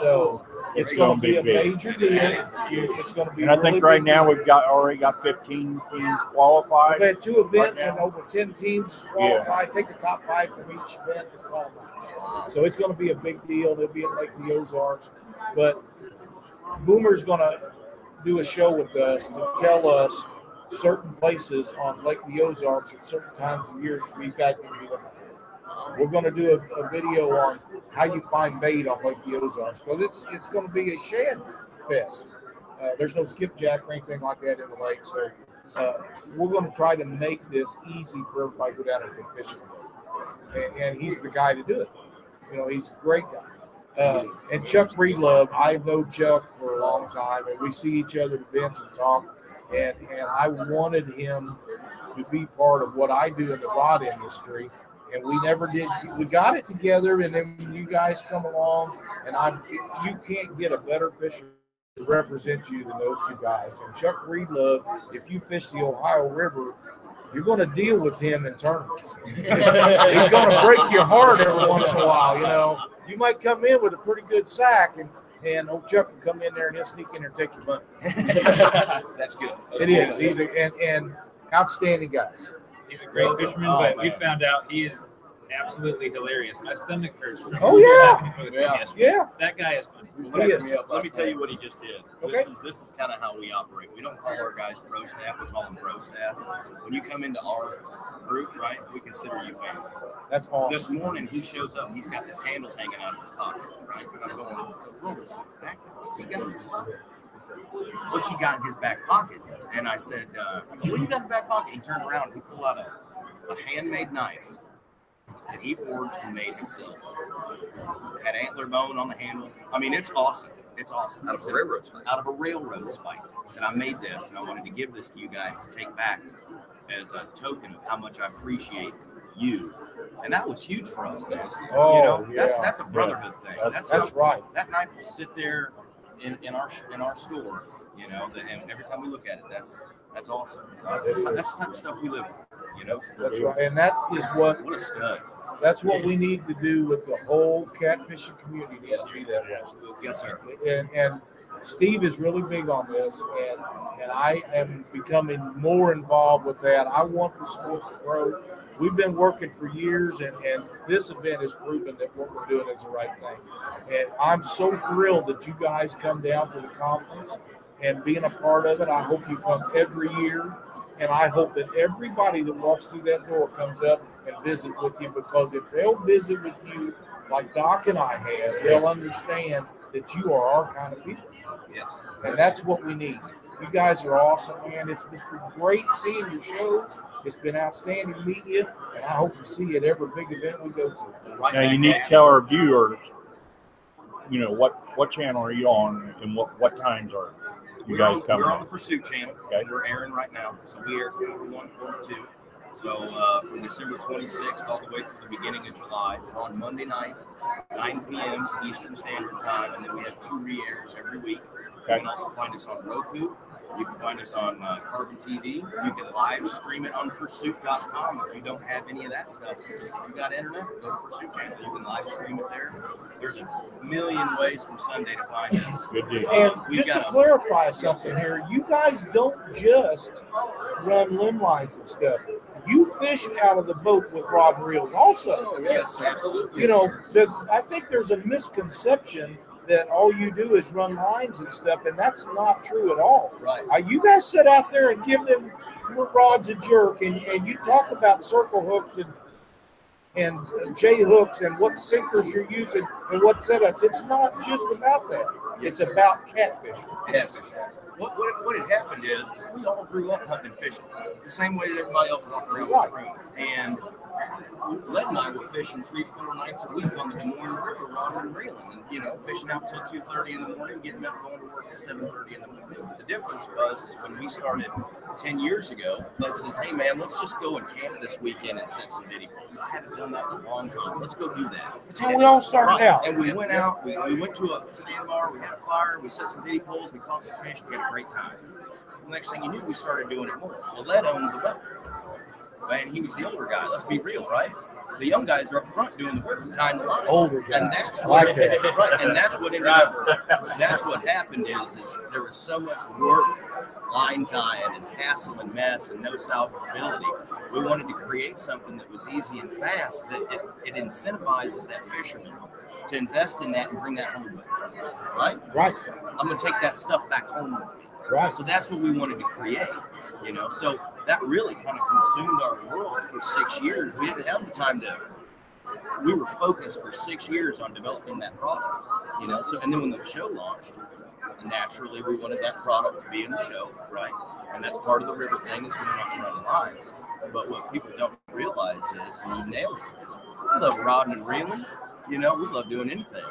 So it's going to be a big. major deal. It's going to be. And I really think right now we've got already got 15 teams qualified. We've had two events Right and over 10 teams qualified. Take the top five from each event to qualify. So it's going to be a big deal. They'll be in Lake the Ozarks. But Boomer's going to do a show with us to tell us certain places on Lake the Ozarks at certain times of year these guys need to be looking at. We're going to do a, a video on how you find bait on Lake the Ozarks because it's it's going to be a shad fest. Uh, there's no skipjack or anything like that in the lake, so uh, we're going to try to make this easy for everybody to go down and go fishing. And, and he's the guy to do it. You know, he's a great guy. Uh, and Chuck Breedlove, I've known Chuck for a long time, and we see each other at events and talk. And and I wanted him to be part of what I do in the rod industry, and we never did. We got it together, and then you guys come along, and I'm. You can't get a better fisher to represent you than those two guys. And Chuck Breedlove, if you fish the Ohio River, you're going to deal with him in tournaments. He's going to break your heart every once in a while. You know, you might come in with a pretty good sack, and and old Chuck can come in there and he'll sneak in there and take your money. That's good. It is. He's a, and and outstanding guys. He's a great Oh, fisherman, oh, but we found out he is absolutely hilarious. My stomach hurts. from Oh, yeah. laughing with him Yeah. Yeah, That guy is funny. he is. Let me tell you what he just did. Okay. This is this is kind of how we operate. We don't call our guys pro staff. We call them bro staff. When you come into our group, right, we consider you family. That's awesome. This morning he shows up. He's got this handle hanging out of his pocket, right? And I'm going, roll this back. What's he got? What's he got in his back pocket? And I said, uh, what do you got in the back pocket? He turned around and he pulled out a, a handmade knife that he forged and made himself. Had antler bone on the handle. I mean, it's awesome. It's awesome. Out He of a railroad spike. out of a railroad spike. He said, I made this and I wanted to give this to you guys to take back as a token of how much I appreciate you. And that was huge for us. man. Oh, you know, that's yeah. that's a brotherhood thing. That's- That's, That's right. that knife will sit there in, in our in our store, you know, and every time we look at it, that's that's awesome. That's, that's, that's the type of stuff we live for, you know. That's right. And that is what What a stud. that's what we need to do with the whole catfishing community. Needs to be that way. Yes, sir. and and Steve is really big on this, and and I am becoming more involved with that. I want the sport to grow. We've been working for years, and and this event has proven that what we're doing is the right thing. And I'm so thrilled that you guys come down to the conference and being a part of it. I hope you come every year, and I hope that everybody that walks through that door comes up and visit with you because if they'll visit with you like Doc and I have, they'll understand that you are our kind of people. Yes. And that's what we need. You guys are awesome, man. It's, it's been great seeing your shows. It's been outstanding meeting you, and I hope to see you at every big event we go to. Right Now you need to tell our viewers, you know, what what channel are you on and what what times are you we're guys on, coming We're on on? the Pursuit channel. Okay. And we're airing right now. So we air quarter one, quarter two. So uh, from December 26th all the way through the beginning of July, we're on Monday night, 9 p.m. Eastern Standard Time, and then we have two re-airs every week. You can also find us on Roku, You can find us on uh, Carbon TV. You can live stream it on Pursuit.com if you don't have any of that stuff. Just, if you got internet, go to Pursuit channel. You can live stream it there. There's a million ways from Sunday to find us. Good deal. And We've just to got a- clarify something here, you guys don't just run limb lines and stuff. You fish out of the boat with rod and reels also. Yes, absolutely. You know, the, I think there's a misconception that all you do is run lines and stuff, and that's not true at all. Right. Uh, you guys sit out there and give them your rods a jerk, and, and you talk about circle hooks and and J hooks and what sinkers you're using and what setups. It's not just about that. It's sir. about catfishing. Catfish. What, what, what had happened is, is we all grew up hunting and fishing the same way that everybody else walked around this room. And Led and I were fishing three, four nights a week on the Des Moines River, rodding and reeling, and you know, fishing out till two thirty in the morning, getting up going to work at seven thirty in the morning. The difference was is when we started ten years ago. Led says, "Hey man, let's just go and camp this weekend and set some videos. I haven't done that in a long time. Let's go do that." That's how we all started Right. out. And we went out, we, we went to a sandbar, we had a fire, we set some diddy poles, we caught some fish, we had a great time. The next thing you knew, we started doing it more. Well, Led owned the boat. And he was the older guy, let's be real, right? The young guys are up front doing the work, tying the lines. Older guy. And that's what, like right, and that's what ended up, that's what happened is, is there was so much work, line tying and hassle and mess and no salvageability. We wanted to create something that was easy and fast, that it, it incentivizes that fisherman to invest in that and bring that home with him, right? Right, I'm gonna take that stuff back home with me. right. So that's what we wanted to create, you know. So that really kind of consumed our world for six years. We didn't have the time to. We were focused for six years on developing that product, you know. So and then when the show launched, naturally we wanted that product to be in the show, right? And that's part of the river thing is going up and running lines. But what people don't realize is, and you nailed it, is we love rodding and reeling. You know, we love doing anything.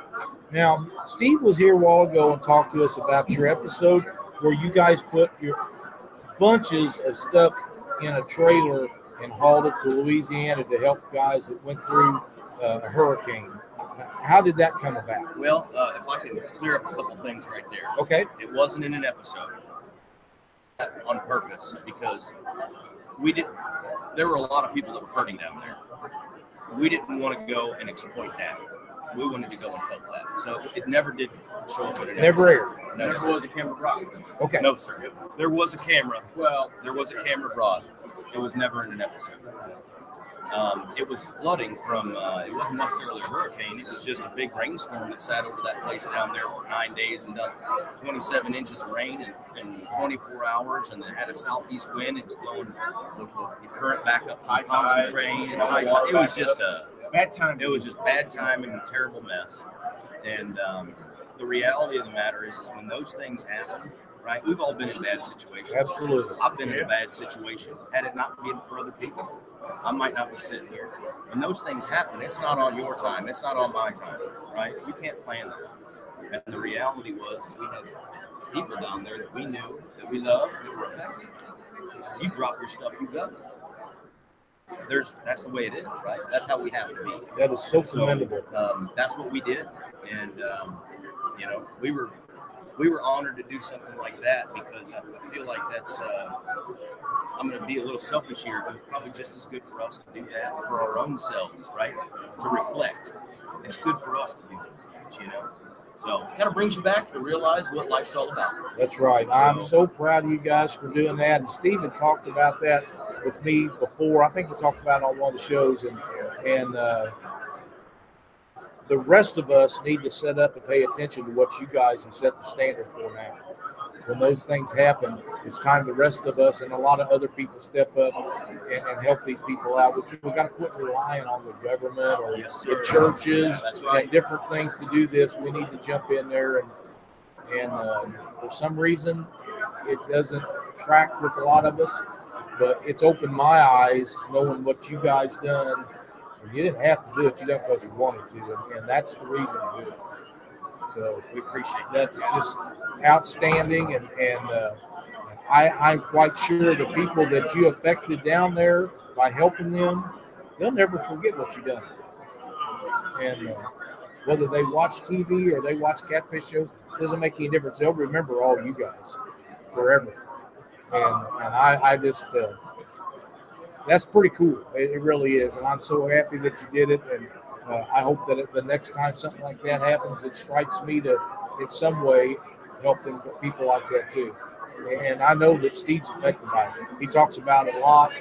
Now, Steve was here a while ago and talked to us about your episode where you guys put your bunches of stuff in a trailer and hauled it to Louisiana to help guys that went through uh, a hurricane. How did that come about? Well, uh, if I can clear up a couple things right there. Okay, It wasn't in an episode on purpose because we did. There were a lot of people that were hurting down there. We didn't want to go and exploit that. We wanted to go and help that. So it never did show up in an never episode. aired. No, Never sir. was a camera brought. Okay, No, sir. There was a camera. Well, There was a camera brought. It was never in an episode. Um, it was flooding from. Uh, it wasn't necessarily a hurricane. It was just a big rainstorm that sat over that place down there for nine days and done 27 inches of rain in, in 24 hours, and it had a southeast wind. It was blowing the, the, current back up High train and high tide. It was just a Bad time. it was just bad timing and a terrible mess. And um, the reality of the matter is, is when those things happen, right? We've all been in bad situations. absolutely. I've been in a bad situation. Had it not been for other people, I might not be sitting here. When those things happen, it's not on your time. It's not on my time, right? You can't plan that. And the reality was, we had people down there that we knew, that we loved, that were affected. You drop your stuff, you go. There's that's the way it is, right? That's how we have to be. That is so commendable. Um, that's what we did, and um, you know, we were we were honored to do something like that because I, I feel like that's. Uh, I'm going to be a little selfish here, but it's probably just as good for us to do that for our own selves, right? To reflect. It's good for us to do those things, you know. So, it kind of brings you back to realize what life's all about. That's right. I'm so proud of you guys for doing that. And Steven talked about that with me before. I think we talked about it on one of the shows, and and uh, the rest of us need to set up and pay attention to what you guys have set the standard for now. When those things happen, it's time the rest of us and a lot of other people step up and, and help these people out. We, we got to quit relying on the government or Yes, the churches That's right. and different things to do this. We need to jump in there and and um, for some reason it doesn't track with a lot of us but it's opened my eyes knowing what you guys done you didn't have to do it you done because you wanted to and, and that's the reason to do it so We appreciate that. that's just outstanding and and uh, I, I'm quite sure the people that you affected down there by helping them, they'll never forget what you done. And uh, whether they watch TV or they watch catfish shows, doesn't make any difference. They'll remember all you guys forever. and and I, I just uh, that's pretty cool. It, it really is, and I'm so happy that you did it. And uh, I hope that the next time something like that happens, it strikes me to in some way helping people like that too. And I know that Steve's affected by it. He talks about it a lot,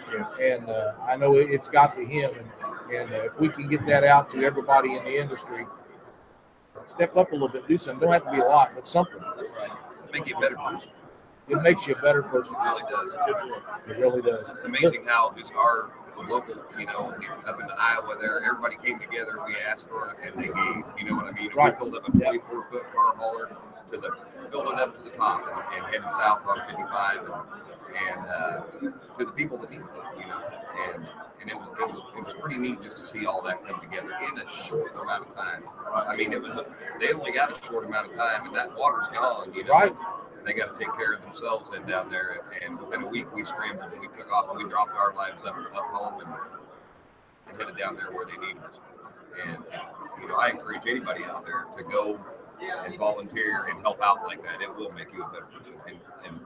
and uh, I know it, it's got to him. And, and uh, if we can get that out to everybody in the industry, step up a little bit, do something. Don't have to be a lot, but something. That's right. Make you a better person. It makes you a better person. It really does. It really does. It's amazing how just our local, you know, up in Iowa there, everybody came together. We asked for it and they gave. You know what I mean? And Right. We filled up a 24 foot car hauler to the, filled it up to the top and, and headed south on 55 and, and uh, to the people that needed it, you know. And and it was, it was it was pretty neat just to see all that come together in a short amount of time. I mean, it was a they only got a short amount of time, and that water's gone, you know. Right. They got to take care of themselves and down there. And within a week, we scrambled and we took off and we dropped our lives up up home and, and headed down there where they needed us. And you know, I encourage anybody out there to go and volunteer and help out like that. It will make you a better person and, and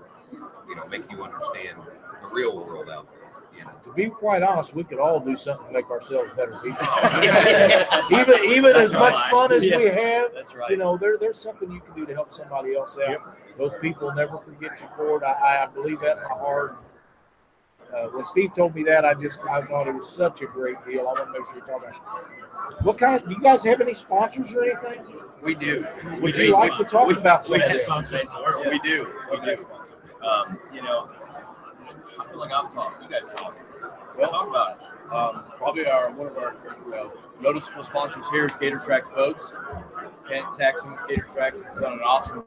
you know make you understand the real world out there. You know. To be quite honest, we could all do something to make ourselves better people. even even as That's much fun as we have, That's right. you know, there there's something you can do to help somebody else out. Those people never forget you for it. I, I believe that in my heart. Uh, when Steve told me that, I just I thought it was such a great deal. I want to make sure you're talking about. What kind? Of, Do you guys have any sponsors or anything? We do. Would We you do. like to talk we, about some we, of this? we do. We do. Um, you know, I feel like I'm talking. You guys talk. talk about it. Um, probably our one of our uh, noticeable sponsors here is Gator Trax Boats. Kent Saxon Gator Trax has done an awesome